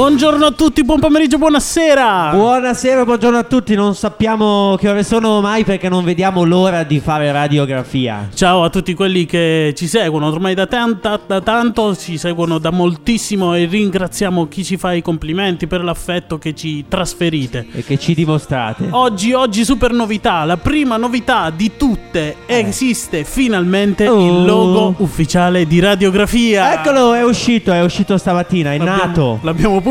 Buongiorno a tutti, buon pomeriggio, buonasera. Buonasera, buongiorno a tutti. Non sappiamo che ore sono mai perché non vediamo l'ora di fare radiografia. Ciao a tutti quelli che ci seguono ormai da, tanta, da tanto, ci seguono da moltissimo e ringraziamo chi ci fa i complimenti per l'affetto che ci trasferite. E che ci dimostrate. Oggi, oggi super novità, la prima novità di tutte, Eh. esiste finalmente Oh. il logo ufficiale di radiografia. Eccolo, è uscito, è uscito stamattina, è L'abbiamo- nato. L'abbiamo pubblicato.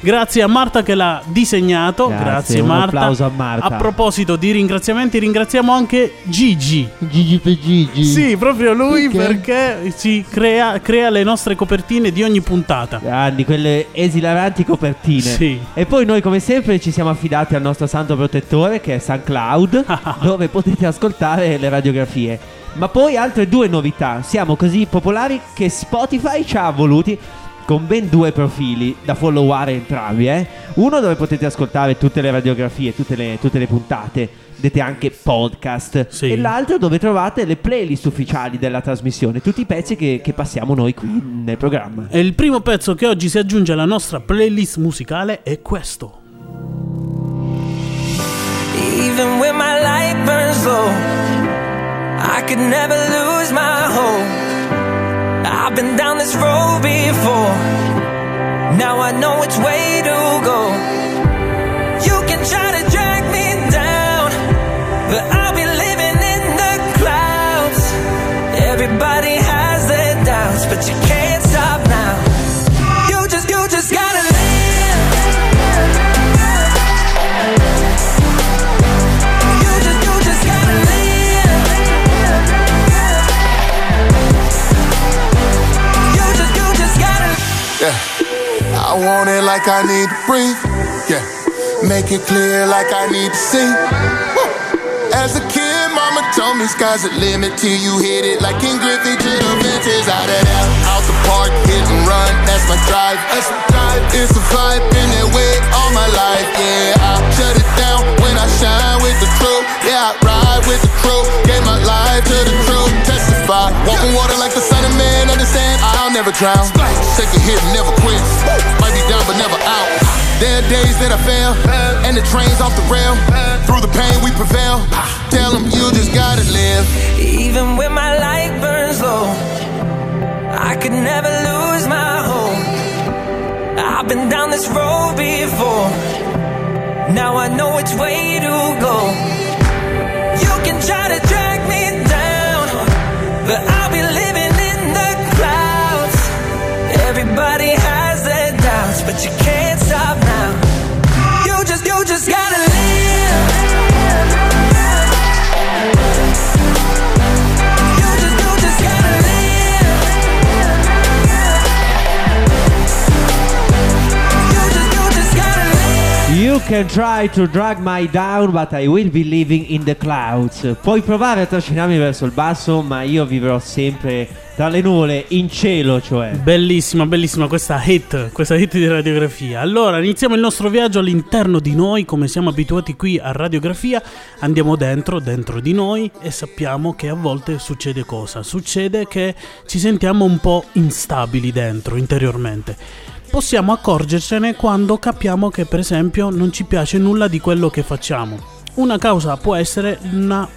Grazie a Marta che l'ha disegnato. Grazie, Grazie, un Marta. applauso a Marta. A proposito di ringraziamenti, ringraziamo anche Gigi. Gigi per Gigi. Sì, proprio lui Perché? perché ci crea, crea le nostre copertine di ogni puntata. Grandi, quelle esilaranti copertine. Sì. E poi noi come sempre ci siamo affidati al nostro santo protettore che è SoundCloud, dove potete ascoltare le radiografie. Ma poi altre due novità. Siamo così popolari che Spotify ci ha voluti con ben due profili da followare entrambi, eh. Uno dove potete ascoltare tutte le radiografie, tutte le, tutte le puntate, vedete anche podcast. Sì. E l'altro dove trovate le playlist ufficiali della trasmissione, tutti i pezzi che, che passiamo noi qui nel programma. E il primo pezzo che oggi si aggiunge alla nostra playlist musicale è questo. Even when my light burns low, I could never lose my hope. Been down this road before. Now I know which way to go. Yeah. I want it like I need to breathe. Yeah. Make it clear like I need to see. Woo. As a kid, mama told me sky's the limit till you hit it. Like King Griffey to the fences. Out of there, out the park, hit and run. That's my drive. That's my drive. It's a vibe, been that way all my life. Yeah, I never drown. Take a hit never quit. Might be down, but never out. There are days that I fail, and the train's off the rail. Through the pain, we prevail. Tell them you just gotta live. Even when my light burns low, I could never lose my hope. I've been down this road before. Now I know which way to go. You can try to drag me down, but I'll be living can try to drag my down, but I will be living in the clouds. Puoi provare a trascinarmi verso il basso, ma io vivrò sempre tra le nuvole, in cielo, cioè. Bellissima, bellissima questa hit, questa hit di radiografia. Allora, iniziamo il nostro viaggio all'interno di noi, come siamo abituati qui a radiografia. Andiamo dentro, dentro di noi e sappiamo che a volte succede cosa? Succede che ci sentiamo un po' instabili dentro, interiormente. Possiamo accorgercene quando capiamo che, per esempio, non ci piace nulla di quello che facciamo. Una causa può essere una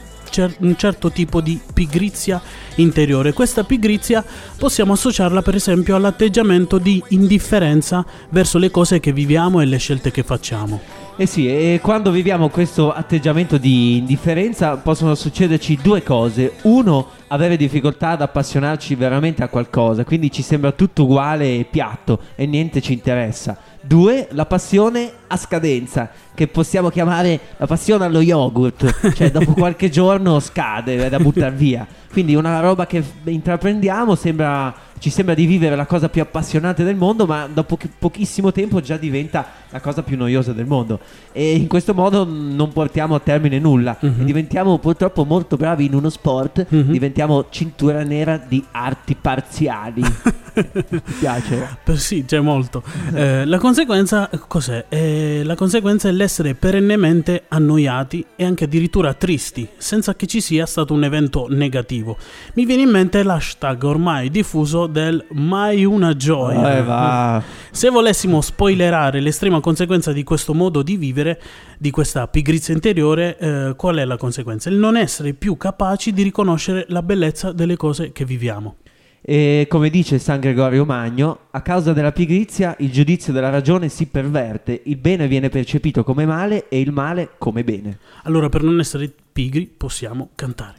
un certo tipo di pigrizia interiore. Questa pigrizia possiamo associarla per esempio all'atteggiamento di indifferenza verso le cose che viviamo e le scelte che facciamo. Eh sì, e quando viviamo questo atteggiamento di indifferenza possono succederci due cose. Uno, avere difficoltà ad appassionarci veramente a qualcosa, quindi ci sembra tutto uguale e piatto e niente ci interessa. Due, la passione a scadenza, che possiamo chiamare la passione allo yogurt, cioè dopo qualche giorno scade, è da buttare via. Quindi una roba che intraprendiamo sembra, ci sembra di vivere la cosa più appassionante del mondo, ma dopo pochissimo tempo già diventa la cosa più noiosa del mondo. E in questo modo non portiamo a termine nulla. E diventiamo purtroppo molto bravi in uno sport, diventiamo cintura nera di arti parziali. Ti piace? Sì, c'è molto. Eh, la conseguenza cos'è? Eh, la conseguenza è l'essere perennemente annoiati e anche addirittura tristi, senza che ci sia stato un evento negativo. Mi viene in mente l'hashtag ormai diffuso del Mai una gioia. Eh. Se volessimo spoilerare l'estrema conseguenza di questo modo di vivere, di questa pigrizia interiore, eh, qual è la conseguenza? Il non essere più capaci di riconoscere la bellezza delle cose che viviamo. E come dice San Gregorio Magno, a causa della pigrizia il giudizio della ragione si perverte, il bene viene percepito come male e il male come bene. Allora, per non essere pigri, possiamo cantare.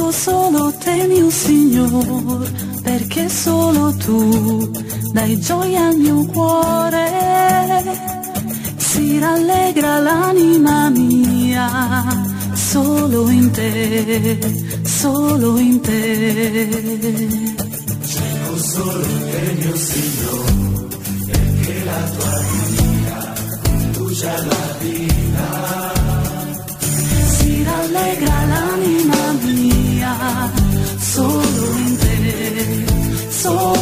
Cerco solo te, mio Signor, perché solo tu dai gioia al mio cuore. Si rallegra l'anima mia, solo in te, solo in te. si solo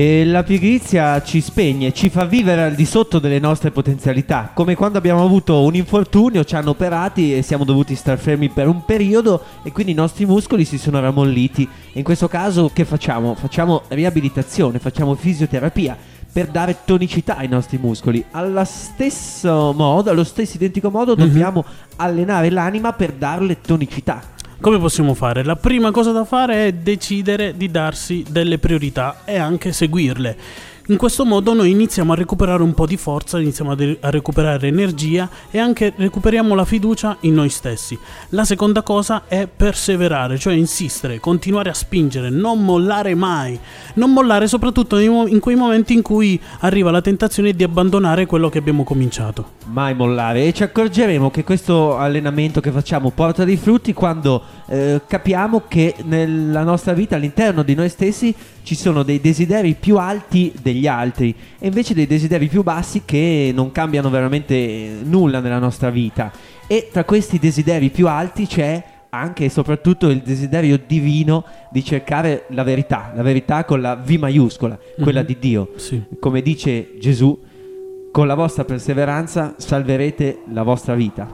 E la pigrizia ci spegne, ci fa vivere al di sotto delle nostre potenzialità, come quando abbiamo avuto un infortunio, ci hanno operati e siamo dovuti star fermi per un periodo e quindi i nostri muscoli si sono ramolliti. E in questo caso che facciamo? Facciamo riabilitazione, facciamo fisioterapia per dare tonicità ai nostri muscoli. Allo stesso modo, allo stesso identico modo, dobbiamo allenare l'anima per darle tonicità. Come possiamo fare? La prima cosa da fare è decidere di darsi delle priorità e anche seguirle. In questo modo noi iniziamo a recuperare un po' di forza, iniziamo a, de- a recuperare energia e anche recuperiamo la fiducia in noi stessi. La seconda cosa è perseverare, cioè insistere, continuare a spingere, non mollare mai. Non mollare soprattutto in quei momenti in cui arriva la tentazione di abbandonare quello che abbiamo cominciato. mai mollare e ci accorgeremo che questo allenamento che facciamo porta dei frutti quando eh, capiamo che nella nostra vita all'interno di noi stessi ci sono dei desideri più alti degli altri e invece dei desideri più bassi che non cambiano veramente nulla nella nostra vita e tra questi desideri più alti c'è anche e soprattutto il desiderio divino di cercare la verità, la verità con la V maiuscola, quella Mhm. di Dio. Sì. Come dice Gesù, con la vostra perseveranza salverete la vostra vita.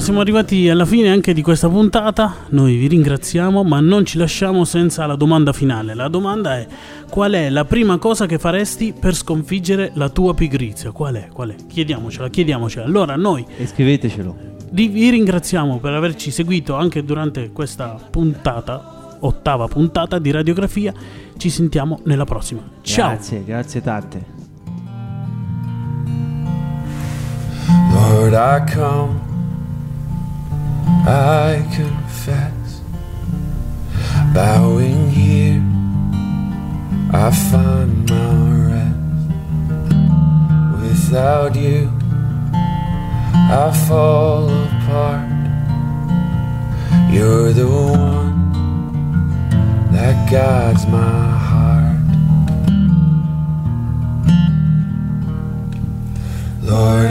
Allora siamo arrivati alla fine anche di questa puntata, noi vi ringraziamo ma non ci lasciamo senza la domanda finale. La domanda è qual è la prima cosa che faresti per sconfiggere la tua pigrizia? Qual è? Qual è? Chiediamocela, chiediamocela. Allora noi E scrivetecelo. vi, ringraziamo per averci seguito anche durante questa puntata, ottava puntata di radiografia. Ci sentiamo nella prossima. Ciao! Grazie, grazie tante. Lord, I come, I confess, bowing here, I find my rest. Without you, I fall apart. You're the one that guides my heart. Lord,